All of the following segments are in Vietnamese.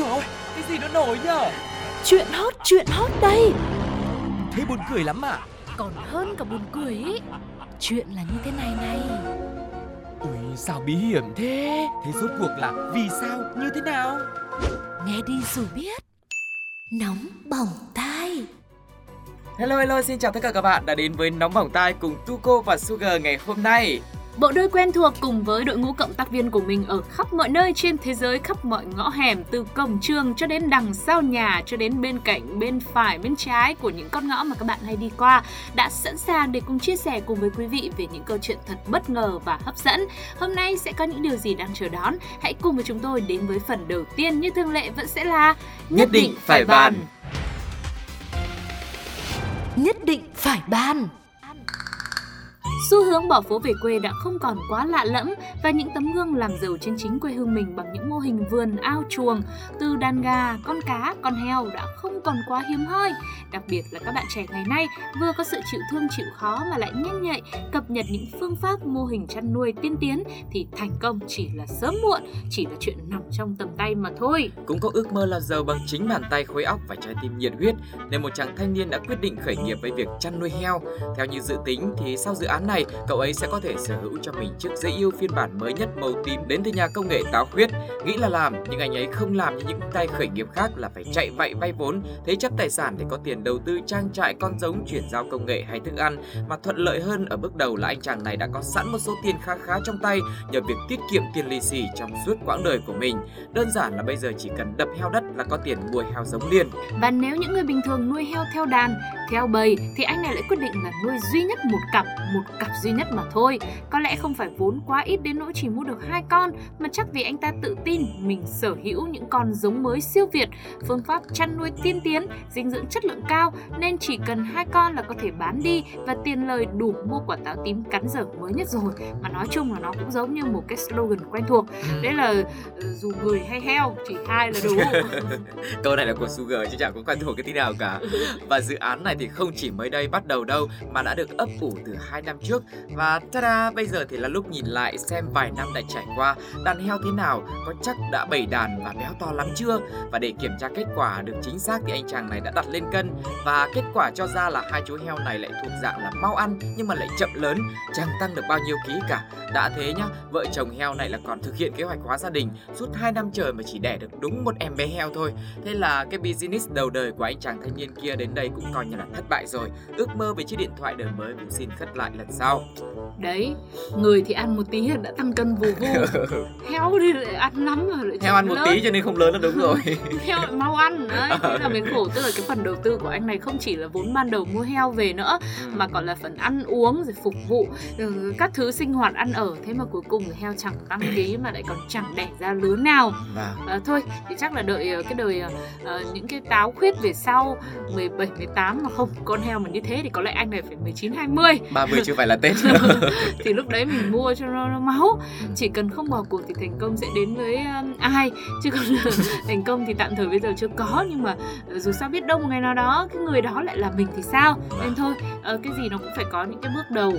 rồi? Cái gì nó nổi nhở? Chuyện hot, chuyện hot đây. Thế buồn cười lắm à? Còn hơn cả buồn cười ý. Chuyện là như thế này này. Ui sao bí hiểm thế? Thế rốt cuộc là vì sao? Như thế nào? Nghe đi rồi biết. Nóng bỏng tai. Hello hello xin chào tất cả các bạn đã đến với nóng bỏng tai cùng Tuko và Sugar ngày hôm nay Bộ đôi quen thuộc cùng với đội ngũ cộng tác viên của mình ở khắp mọi nơi trên thế giới, khắp mọi ngõ hẻm, từ cổng trường cho đến đằng sau nhà, cho đến bên cạnh, bên phải, bên trái của những con ngõ mà các bạn hay đi qua, đã sẵn sàng để cùng chia sẻ cùng với quý vị về những câu chuyện thật bất ngờ và hấp dẫn. Hôm nay sẽ có những điều gì đang chờ đón? Hãy cùng với chúng tôi đến với phần đầu tiên như thường lệ vẫn sẽ là Nhất định phải bàn. Nhất định phải ban Xu hướng bỏ phố về quê đã không còn quá lạ lẫm và những tấm gương làm giàu trên chính quê hương mình bằng những mô hình vườn, ao chuồng, từ đàn gà, con cá, con heo đã không còn quá hiếm hoi. Đặc biệt là các bạn trẻ ngày nay vừa có sự chịu thương chịu khó mà lại nhanh nhạy cập nhật những phương pháp mô hình chăn nuôi tiên tiến thì thành công chỉ là sớm muộn, chỉ là chuyện nằm trong tầm tay mà thôi. cũng có ước mơ làm giàu bằng chính bàn tay khối óc và trái tim nhiệt huyết nên một chàng thanh niên đã quyết định khởi nghiệp với việc chăn nuôi heo theo như dự tính thì sau dự án này cậu ấy sẽ có thể sở hữu cho mình chiếc dây yêu phiên bản mới nhất màu tím đến từ nhà công nghệ táo khuyết. Nghĩ là làm nhưng anh ấy không làm như những tay khởi nghiệp khác là phải chạy vạy vay vốn thế chấp tài sản để có tiền đầu tư trang trại con giống chuyển giao công nghệ hay thức ăn. Mà thuận lợi hơn ở bước đầu là anh chàng này đã có sẵn một số tiền khá khá trong tay nhờ việc tiết kiệm tiền lì xì trong suốt quãng đời của mình. Đơn giản là bây giờ chỉ cần đập heo đất là có tiền mua heo giống liền. Và nếu những người bình thường nuôi heo theo đàn, theo bầy thì anh này lại quyết định là nuôi duy nhất một cặp, một cặp duy nhất mà thôi. Có lẽ không phải vốn quá ít đến nỗi chỉ mua được hai con mà chắc vì anh ta tự tin mình sở hữu những con giống mới siêu việt, phương pháp chăn nuôi tiên tiến, dinh dưỡng chất lượng cao nên chỉ cần hai con là có thể bán đi và tiền lời đủ mua quả táo tím cắn dở mới nhất rồi. Mà nói chung là nó cũng giống như một cái slogan quen thuộc. Đấy là ừ, dù người hay heo chỉ hai là đủ. Câu này là của Sugar chứ chẳng có quen thuộc cái tí nào cả. Và dự án này thì không chỉ mới đây bắt đầu đâu mà đã được ấp ủ từ 2 năm trước và tada bây giờ thì là lúc nhìn lại xem vài năm đã trải qua đàn heo thế nào, có chắc đã bảy đàn và béo to lắm chưa? Và để kiểm tra kết quả được chính xác thì anh chàng này đã đặt lên cân và kết quả cho ra là hai chú heo này lại thuộc dạng là mau ăn nhưng mà lại chậm lớn, chẳng tăng được bao nhiêu ký cả. Đã thế nhá, vợ chồng heo này là còn thực hiện kế hoạch hóa gia đình suốt 2 năm trời mà chỉ đẻ được đúng một em bé heo thôi. Thế là cái business đầu đời của anh chàng thanh niên kia đến đây cũng coi như là thất bại rồi. Ước mơ về chiếc điện thoại đời mới cũng xin khất lại lần sau. Đấy, người thì ăn một tí đã tăng cân vù vù Heo thì lại ăn lắm rồi lại heo ăn một lớn. tí cho nên không lớn là đúng rồi. Heo lại mau ăn đấy Thế là mình khổ Tức là cái phần đầu tư của anh này không chỉ là vốn ban đầu mua heo về nữa Mà còn là phần ăn uống rồi phục vụ ừ, Các thứ sinh hoạt ăn ở. Thế mà cuối cùng thì heo chẳng tăng ký Mà lại còn chẳng đẻ ra lứa nào. À, Thôi thì chắc là đợi ờ, cái đời ờ, ờ, những cái táo khuyết về sau 17, 18 mà không Con heo mà như thế thì có lẽ anh này phải 19, 20 30 chưa phải là Tết. thì lúc đấy mình mua cho nó, nó máu. Chỉ cần không bỏ cuộc thì thành công sẽ đến với um, ai? Chứ còn thành công thì tạm thời bây giờ chưa có. Nhưng mà ờ, dù sao biết đâu một ngày nào đó cái người đó lại là mình thì sao? Nên thôi ờ, cái gì nó cũng phải có những cái bước đầu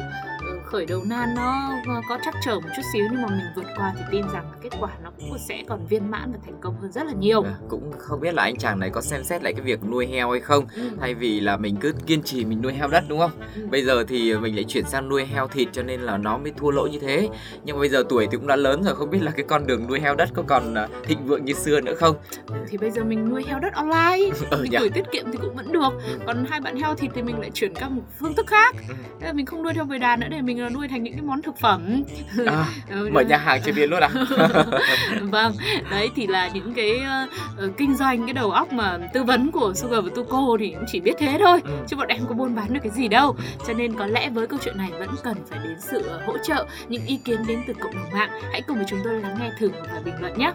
khởi đầu nan nó có trắc trở một chút xíu nhưng mà mình vượt qua thì tin rằng kết quả nó cũng sẽ còn viên mãn và thành công hơn rất là nhiều À, cũng không biết là anh chàng này có xem xét lại cái việc nuôi heo hay không Ừ. thay vì là mình cứ kiên trì mình nuôi heo đất đúng không Ừ. bây giờ thì mình lại chuyển sang nuôi heo thịt cho nên là nó mới thua lỗ như thế nhưng bây giờ tuổi thì cũng đã lớn rồi không biết là cái con đường nuôi heo đất có còn à, thịnh vượng như xưa nữa không thì bây giờ mình nuôi heo đất online ừ mình gửi tiết kiệm thì cũng vẫn được Ừ. còn hai bạn heo thịt thì mình lại chuyển sang một phương thức khác Ừ. Thế là mình không nuôi theo bầy đàn nữa để mình là nuôi thành những cái món thực phẩm. À, Ừ, mở nhà hàng chế biến luôn à? Vâng đấy thì là những cái ờ, ờ, kinh doanh cái đầu óc mà tư vấn của Sugar và Tuko thì cũng chỉ biết thế thôi Ừ. chứ bọn em có buôn bán được cái gì đâu. Cho nên có lẽ với câu chuyện này vẫn cần phải đến sự ờ, hỗ trợ những ý kiến đến từ cộng đồng mạng. Hãy cùng với chúng tôi lắng nghe thử và bình luận nhé.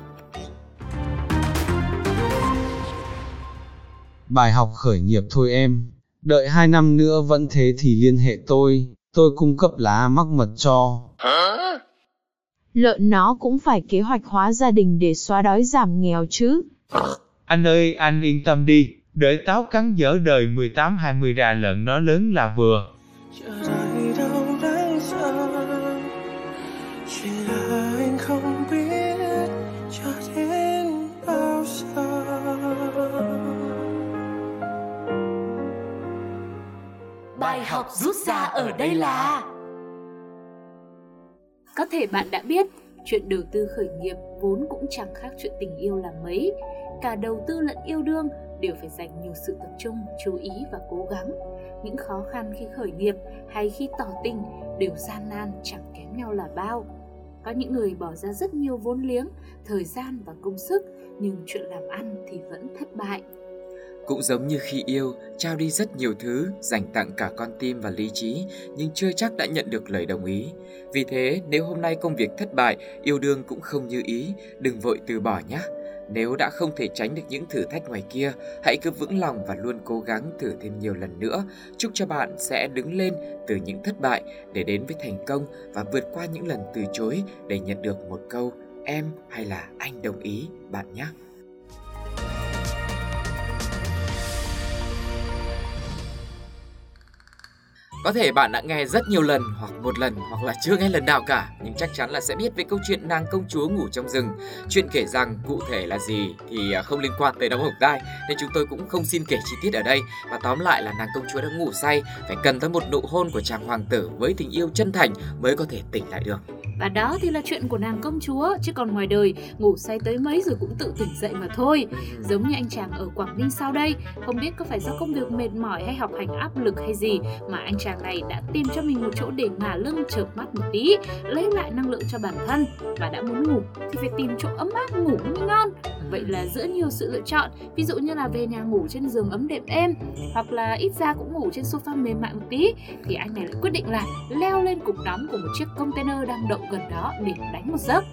Bài học khởi nghiệp thôi em, đợi 2 năm nữa vẫn thế thì liên hệ tôi, tôi cung cấp lá mắc mật cho. Lợn nó cũng phải kế hoạch hóa gia đình để xóa đói giảm nghèo chứ. Anh ơi, anh yên tâm đi, đợi táo cắn dở đời 18-20 ra lợn nó lớn là vừa. chờ học rút ra ở đây là Có thể bạn đã biết, chuyện đầu tư khởi nghiệp vốn cũng chẳng khác chuyện tình yêu là mấy. Cả đầu tư lẫn yêu đương đều phải dành nhiều sự tập trung, chú ý và cố gắng. Những khó khăn khi khởi nghiệp hay khi tỏ tình đều gian nan chẳng kém nhau là bao. Có những người bỏ ra rất nhiều vốn liếng, thời gian và công sức, nhưng chuyện làm ăn thì vẫn thất bại. Cũng giống như khi yêu, trao đi rất nhiều thứ, dành tặng cả con tim và lý trí, nhưng chưa chắc đã nhận được lời đồng ý. Vì thế, nếu hôm nay công việc thất bại, yêu đương cũng không như ý, đừng vội từ bỏ nhé. Nếu đã không thể tránh được những thử thách ngoài kia, hãy cứ vững lòng và luôn cố gắng thử thêm nhiều lần nữa. Chúc cho bạn sẽ đứng lên từ những thất bại để đến với thành công và vượt qua những lần từ chối để nhận được một câu em hay là anh đồng ý bạn nhé. Có thể bạn đã nghe rất nhiều lần hoặc một lần hoặc là chưa nghe lần nào cả, nhưng chắc chắn là sẽ biết về câu chuyện nàng công chúa ngủ trong rừng. Chuyện kể rằng cụ thể là gì thì à, không liên quan tới đóng hộp tai nên chúng tôi cũng không xin kể chi tiết ở đây và tóm lại là nàng công chúa đã ngủ say, phải cần tới một nụ hôn của chàng hoàng tử với tình yêu chân thành mới có thể tỉnh lại được. Và đó thì là chuyện của nàng công chúa, Chứ còn ngoài đời, ngủ say tới mấy rồi cũng tự tỉnh dậy mà thôi. Giống như anh chàng ở Quảng Ninh sau đây, Không biết có phải do công việc mệt mỏi hay học hành áp lực hay gì Mà anh chàng này đã tìm cho mình một chỗ để ngả lưng, chợp mắt một tí, Lấy lại năng lượng cho bản thân Và đã muốn ngủ thì phải tìm chỗ ấm áp ngủ mới ngon. Vậy là giữa nhiều sự lựa chọn, Ví dụ như là về nhà ngủ trên giường ấm đệm êm Hoặc là ít ra cũng ngủ trên sofa mềm mại một tí, Thì anh này lại quyết định là leo lên cục đóng của một chiếc container đang đậu gần đó để đánh một giấc.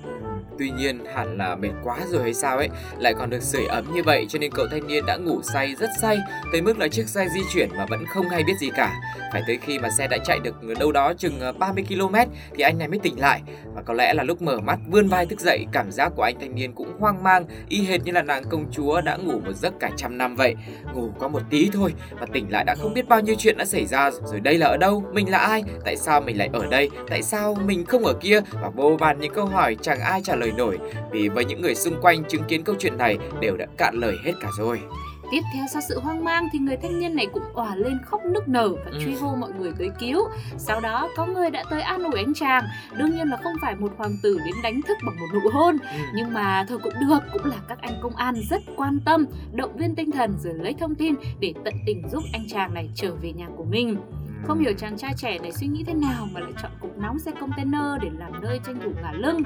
Tuy nhiên, hẳn là mệt quá rồi hay sao ấy? Lại còn được sưởi ấm như vậy, cho nên cậu thanh niên đã ngủ say rất say, Tới mức là chiếc xe di chuyển mà vẫn không hay biết gì cả. Phải tới khi mà xe đã chạy được đâu đó chừng ờ, 30 km Thì anh này mới tỉnh lại. Và có lẽ là lúc mở mắt vươn vai thức dậy Cảm giác của anh thanh niên cũng hoang mang Y hệt như là nàng công chúa đã ngủ một giấc cả trăm năm vậy. Ngủ có một tí thôi Và tỉnh lại đã không biết bao nhiêu chuyện đã xảy ra Rồi đây là ở đâu, mình là ai, tại sao mình lại ở đây Tại sao mình không ở kia? Và vô vàn những câu hỏi chẳng ai trả lời nổi. Vì với những người xung quanh chứng kiến câu chuyện này đều đã cạn lời hết cả rồi. Tiếp theo sau sự hoang mang thì người thanh niên này cũng òa lên khóc nức nở và Ừ. truy hô mọi người tới cứu. Sau đó có người đã tới an ủi anh chàng. Đương nhiên là không phải một hoàng tử đến đánh thức bằng một nụ hôn, Ừ. nhưng mà thôi cũng được, cũng là các anh công an rất quan tâm, động viên tinh thần rồi lấy thông tin để tận tình giúp anh chàng này trở về nhà của mình. Không hiểu chàng trai trẻ này suy nghĩ thế nào mà lại chọn cục nóng xe container để làm nơi tranh thủ ngả lưng.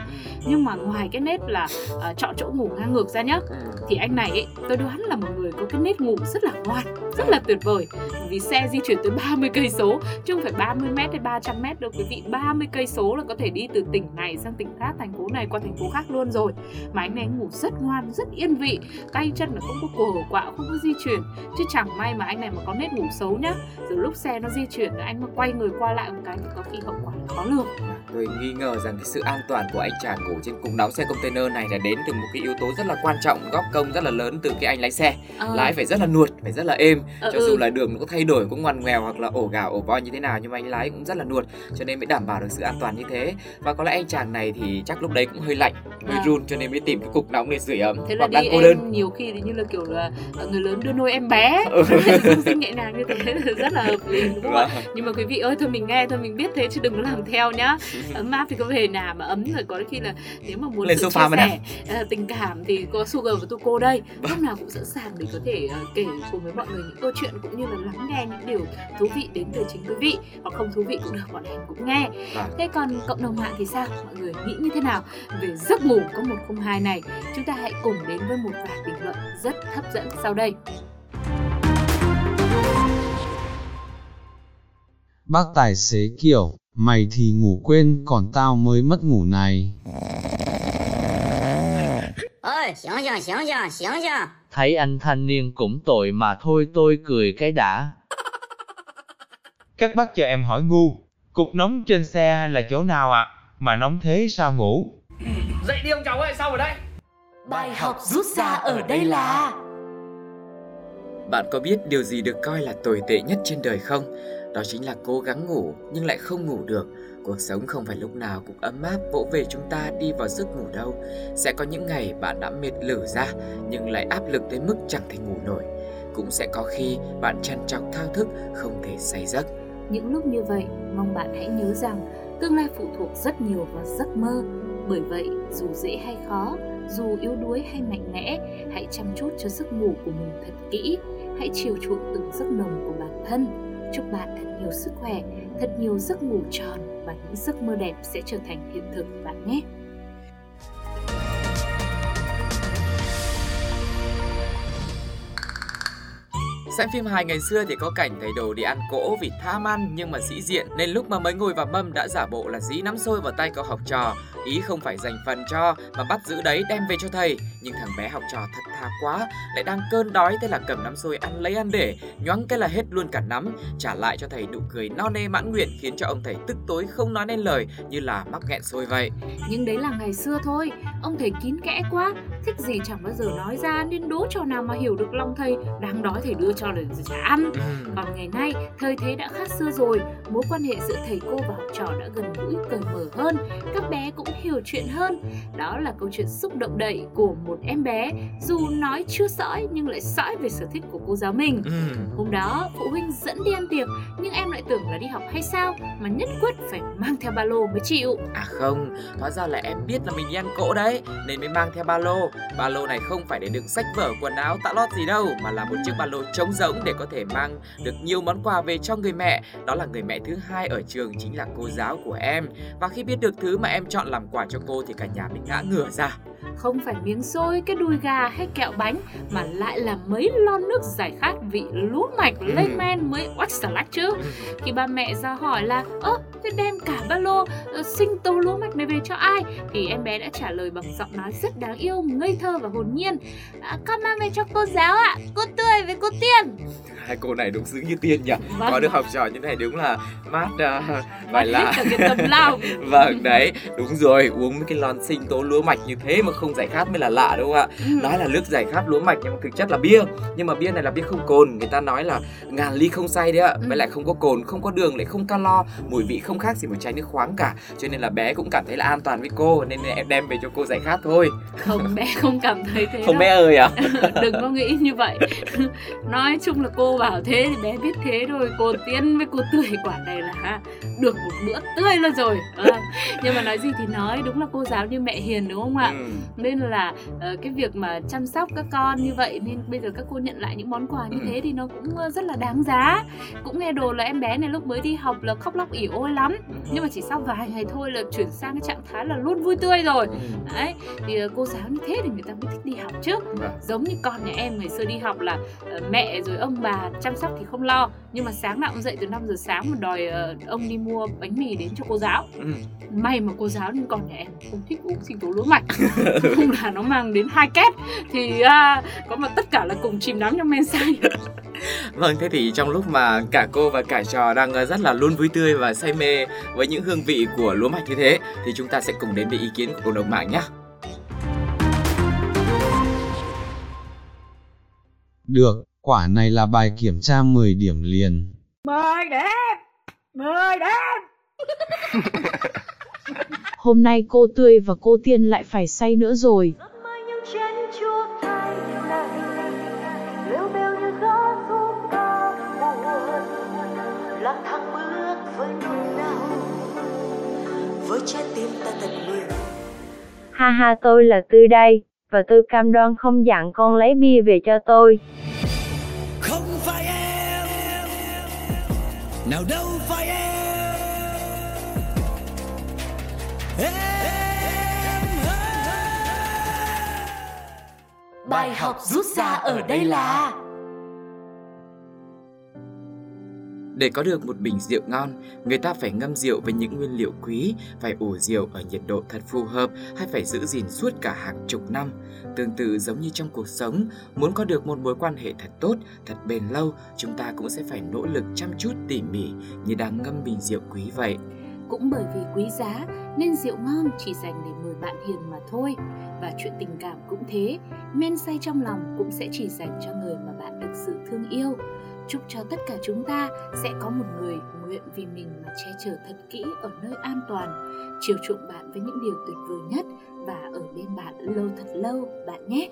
Nhưng mà ngoài cái nét là ờ, chọn chỗ ngủ ngang ngược ra nhá, Ừ. thì anh này ấy, tôi đoán là một người có cái nét ngủ rất là ngoan, rất là tuyệt vời. Vì xe di chuyển tới 30 cây số, chứ không phải 30 m hay 300 m đâu quý vị. 30 cây số là có thể đi từ tỉnh này sang tỉnh khác, thành phố này qua thành phố khác luôn rồi. Mà anh này ngủ rất ngoan, rất yên vị, tay chân là không có cổ quạo, không có di chuyển. Chứ chẳng may mà anh này mà có nét ngủ xấu nhá, rồi lúc xe nó di chuyển anh mà quay người qua lại một cái thì có khi hậu quả là khó lường. Tôi nghi ngờ rằng cái sự an toàn của anh chàng ngủ trên cùng nóng xe container này là đến từ một cái yếu tố rất là quan trọng, góp công rất là lớn từ cái anh lái xe. Ờ, Lái phải rất là nuột, phải rất là êm. ờ, Cho ừ. dù là đường nó có thay đổi, cũng ngoằn ngoèo hoặc là ổ gà ổ voi như thế nào nhưng mà anh lái cũng rất là nuột, cho nên mới đảm bảo được sự an toàn như thế. Và có lẽ anh chàng này thì chắc lúc đấy cũng hơi lạnh, hơi À. run cho nên mới tìm cái cục nóng để sưởi ấm. thế là hoặc đi đang cô đơn. nhiều khi thì như là kiểu là ờ, người lớn đưa nuôi em bé Ừ. sinh nhẹ nhàng như thế là rất là hợp lý đúng không ạ Vâng. nhưng mà quý vị ơi thôi mình nghe thôi mình biết thế chứ đừng có làm theo nhá. Ấm áp thì có về nào mà ấm rồi có khi là nếu mà muốn Lên sự sofa chia mà sẻ ờ, tình cảm thì có Sugar và Tuko đây. Lúc nào cũng sẵn sàng để có thể ờ, kể cùng với mọi người những câu chuyện cũng như là lắng nghe những điều thú vị đến từ chính quý vị. Hoặc không thú vị cũng được bọn em cũng nghe. Vâng. thế còn cộng đồng mạng thì sao? Mọi người nghĩ như thế nào về giấc ngủ có 102 này? Chúng ta hãy cùng đến với một vài bình luận rất hấp dẫn sau đây. Bác tài xế kiểu, mày thì ngủ quên, còn tao mới mất ngủ này. Ôi, xéo giờ, xéo giờ, xéo giờ. Thấy anh thanh niên cũng tội mà thôi tôi cười cái đã. Các bác cho em hỏi ngu, cục nóng trên xe là chỗ nào ạ? À? Mà nóng thế sao ngủ? Dậy đi ông cháu ơi, sao ở đây? Bài học rút ra ở đây là... Bạn có biết điều gì được coi là tồi tệ nhất trên đời không? Đó chính là cố gắng ngủ nhưng lại không ngủ được. Cuộc sống không phải lúc nào cũng ấm áp vỗ về chúng ta đi vào giấc ngủ đâu. Sẽ có những ngày bạn đã mệt lử ra nhưng lại áp lực tới mức chẳng thể ngủ nổi. Cũng sẽ có khi bạn chăn chọc thao thức không thể say giấc. Những lúc như vậy, mong bạn hãy nhớ rằng tương lai phụ thuộc rất nhiều vào giấc mơ. Bởi vậy, dù dễ hay khó, dù yếu đuối hay mạnh mẽ, hãy chăm chút cho giấc ngủ của mình thật kỹ. Hãy chiều chuộng từng giấc nồng của bản thân. Chúc bạn thật nhiều sức khỏe, thật nhiều giấc ngủ tròn và những giấc mơ đẹp sẽ trở thành hiện thực bạn nhé. Xem phim hài ngày xưa thì có cảnh thầy đồ đi ăn cỗ vì tham ăn nhưng mà sĩ diện nên lúc mà mới ngồi vào mâm đã giả bộ là dí nắm sôi vào tay cậu học trò. Ý không phải dành phần cho mà bắt giữ đấy đem về cho thầy. Nhưng thằng bé học trò thật thà quá, lại đang cơn đói thế là cầm nắm xôi ăn lấy ăn để, nhoáng cái là hết luôn cả nắm, trả lại cho thầy nụ cười no nê mãn nguyện khiến cho ông thầy tức tối không nói nên lời như là mắc nghẹn xôi vậy. Nhưng đấy là ngày xưa thôi, ông thầy kín kẽ quá, thích gì chẳng bao giờ nói ra nên đố trò nào mà hiểu được lòng thầy, đang đói thầy đưa cho là trả ăn. Ừ. Còn ngày nay, thời thế đã khác xưa rồi, mối quan hệ giữa thầy cô và học trò đã gần gũi cởi mở hơn, các bé cũng hiểu chuyện hơn. Đó là câu chuyện xúc động đậy của một em bé, dù nói chưa sõi nhưng lại sõi về sở thích của cô giáo mình. Ừ. Hôm đó, phụ huynh dẫn đi ăn tiệc, nhưng em lại tưởng là đi học hay sao mà nhất quyết phải mang theo ba lô mới chịu. À không, hóa ra là em biết là mình đi ăn cỗ đấy Nên mới mang theo ba lô Ba lô này không phải để đựng sách vở, quần áo, tạ lót gì đâu Mà là một chiếc ba lô trống rỗng để có thể mang được nhiều món quà về cho người mẹ Đó là người mẹ thứ hai ở trường chính là cô giáo của em Và khi biết được thứ mà em chọn làm quà cho cô thì cả nhà mình ngã ngửa ra Không phải miếng xôi, cái đùi gà hay kẹo bánh mà lại là mấy lon nước giải khát vị lúa mạch Ừ. lên men mới oách xà lách chứ. Khi ba mẹ ra hỏi là ơ thế đem cả ba lô ờ, sinh tố lúa mạch này về cho ai thì em bé đã trả lời bằng giọng nói rất đáng yêu ngây thơ và hồn nhiên à, con mang về cho cô giáo ạ cô tươi với cô tiên Hai cô này đúng xứng như tiên nhỉ Vâng. Có được học trò như này đúng là mát uh, Và phải là Vâng đấy, đúng rồi, uống mấy cái lon sinh tố lúa mạch như thế mà không giải khát mới là lạ đúng không ạ? Ừ. Nói là nước giải khát lúa mạch nhưng mà thực chất là bia. Nhưng mà bia này là bia không cồn, người ta nói là ngàn ly không say đấy ạ. Ừ. Với lại không có cồn, không có đường, lại không calo. Mùi vị không khác gì một chai nước khoáng cả. Cho nên là bé cũng cảm thấy là an toàn với cô. Nên em đem về cho cô giải khát thôi. Không bé không cảm thấy thế Không đâu. bé ơi à? Đừng có nghĩ như vậy. Nói chung là cô bảo thế thì bé biết thế thôi. Cô tiên với cô tươi quả này là được một bữa tươi luôn rồi. Ờ, nhưng mà nói gì thì nói. Đúng là cô giáo như mẹ hiền đúng không ạ? Ừ. nên là ờ, cái việc mà chăm sóc các con như vậy nên bây giờ các cô nhận lại những món quà như Ừ. thế thì nó cũng ờ, rất là đáng giá cũng nghe đồ là em bé này lúc mới đi học là khóc lóc ỉ ôi lắm nhưng mà chỉ sau vài ngày thôi là chuyển sang cái trạng thái là luôn vui tươi rồi Ừ. đấy thì ờ, cô giáo như thế thì người ta mới thích đi học chứ Vâng. giống như con nhà em ngày xưa đi học là mẹ rồi ông bà chăm sóc thì không lo nhưng mà sáng nào cũng dậy từ 5 giờ sáng mà đòi ờ, ông đi mua bánh mì đến cho cô giáo. Ừ. may mà cô giáo nhưng con nhà em không thích uống sinh tố lúa mạch. Không là nó mang đến hai két. Thì à, có mà tất cả là cùng chìm đắm trong men say. Vâng, thế thì trong lúc mà cả cô và cả trò đang ờ, rất là luôn vui tươi và say mê với những hương vị của lúa mạch như thế thì chúng ta sẽ cùng đến với ý kiến của cộng đồng mạng nhé. Được, quả này là bài kiểm tra 10 điểm liền. Hôm nay cô Tươi và cô Tiên lại phải say nữa rồi. Ha ha tôi là Tư đây, và tôi cam đoan không dặn con lấy bia về cho tôi. Nào đâu phải em. Em Bài học rút ra ở đây là Để có được một bình rượu ngon, người ta phải ngâm rượu với những nguyên liệu quý, phải ủ rượu ở nhiệt độ thật phù hợp hay phải giữ gìn suốt cả hàng chục năm. Tương tự giống như trong cuộc sống, muốn có được một mối quan hệ thật tốt, thật bền lâu, chúng ta cũng sẽ phải nỗ lực chăm chút tỉ mỉ như đang ngâm bình rượu quý vậy. cũng bởi vì quý giá nên rượu ngon chỉ dành để mời bạn hiền mà thôi và chuyện tình cảm cũng thế men say trong lòng cũng sẽ chỉ dành cho người mà bạn thực sự thương yêu chúc cho tất cả chúng ta sẽ có một người nguyện vì mình mà che chở thật kỹ ở nơi an toàn chiều chuộng bạn với những điều tuyệt vời nhất và ở bên bạn lâu thật lâu bạn nhé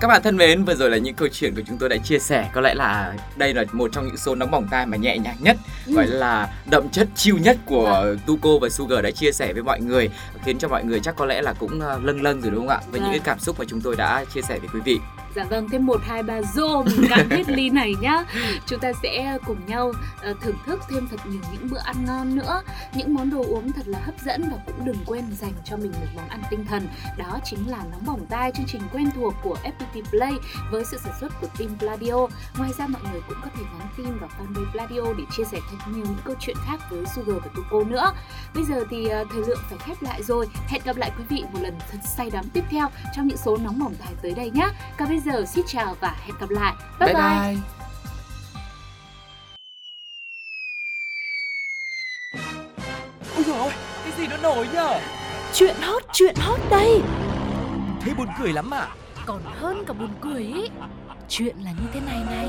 Các bạn thân mến, vừa rồi là những câu chuyện của chúng tôi đã chia sẻ. Có lẽ là đây là một trong những số nóng bỏng tai mà nhẹ nhàng nhất, gọi là đậm chất chill nhất của. Tuco và Sugar đã chia sẻ với mọi người, khiến cho mọi người chắc có lẽ là cũng ờ, lâng lâng rồi đúng không ạ? Với những cái cảm xúc mà chúng tôi đã chia sẻ với quý vị. Dạ vâng, thêm một hai ba rô mình cạn hết ly này nhá. Chúng ta sẽ cùng nhau ờ, thưởng thức thêm thật nhiều những bữa ăn ngon nữa, những món đồ uống thật là hấp dẫn và cũng đừng quên dành cho mình một món ăn tinh thần. Đó chính là nóng bỏng tai chương trình quen thuộc của FPT Play với sự sản xuất của team Pladio. Ngoài ra mọi người cũng có thể nhắn tin vào fanpage Pladio để chia sẻ thật nhiều những câu chuyện khác với Sugar và Tuko nữa. Bây giờ thì ờ, thời lượng phải khép lại rồi. Hẹn gặp lại quý vị một lần thật say đắm tiếp theo trong những số nóng bỏng tai tới đây nhé. Còn bây giờ xin chào và hẹn gặp lại. Bye bye. Ôi dồi ôi, cái gì nó nổi nhở? Chuyện hot, chuyện hot đây Thế buồn cười lắm à? Còn hơn cả buồn cười ý Chuyện là như thế này này